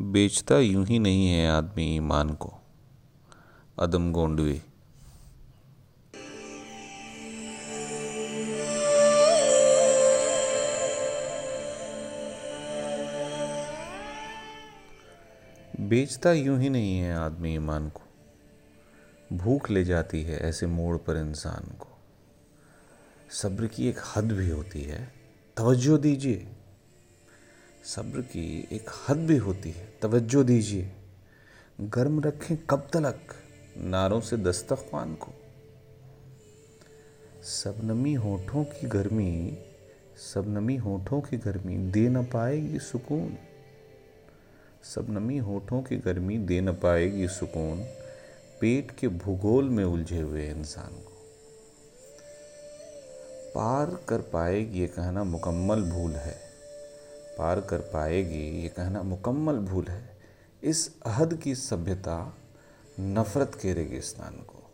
बेचता यूँ ही नहीं है आदमी ईमान को। अदम गोंडवे। बेचता यूँ ही नहीं है आदमी ईमान को। भूख ले जाती है ऐसे मोड़ पर इंसान को। सब्र की एक हद भी होती है। तवज्जो दीजिए। सब्र की एक हद भी होती है। तवज्जो दीजिए। गर्म रखें कब तलक? नारों से दस्तखान को। सबनमी होठों की गर्मी, सबनमी होठों की गर्मी, दे न पाएगी सुकून। सबनमी होठों की गर्मी, दे न पाएगी सुकून। पेट के भूगोल में उलझे हुए इंसान को। पार कर पाएगी ये कहना मुकम्मल भूल है। पार कर पाएगी, ये कहना मुकम्मल भूल है। इस अहद की सभ्यता नफ़रत के रेगिस्तान को।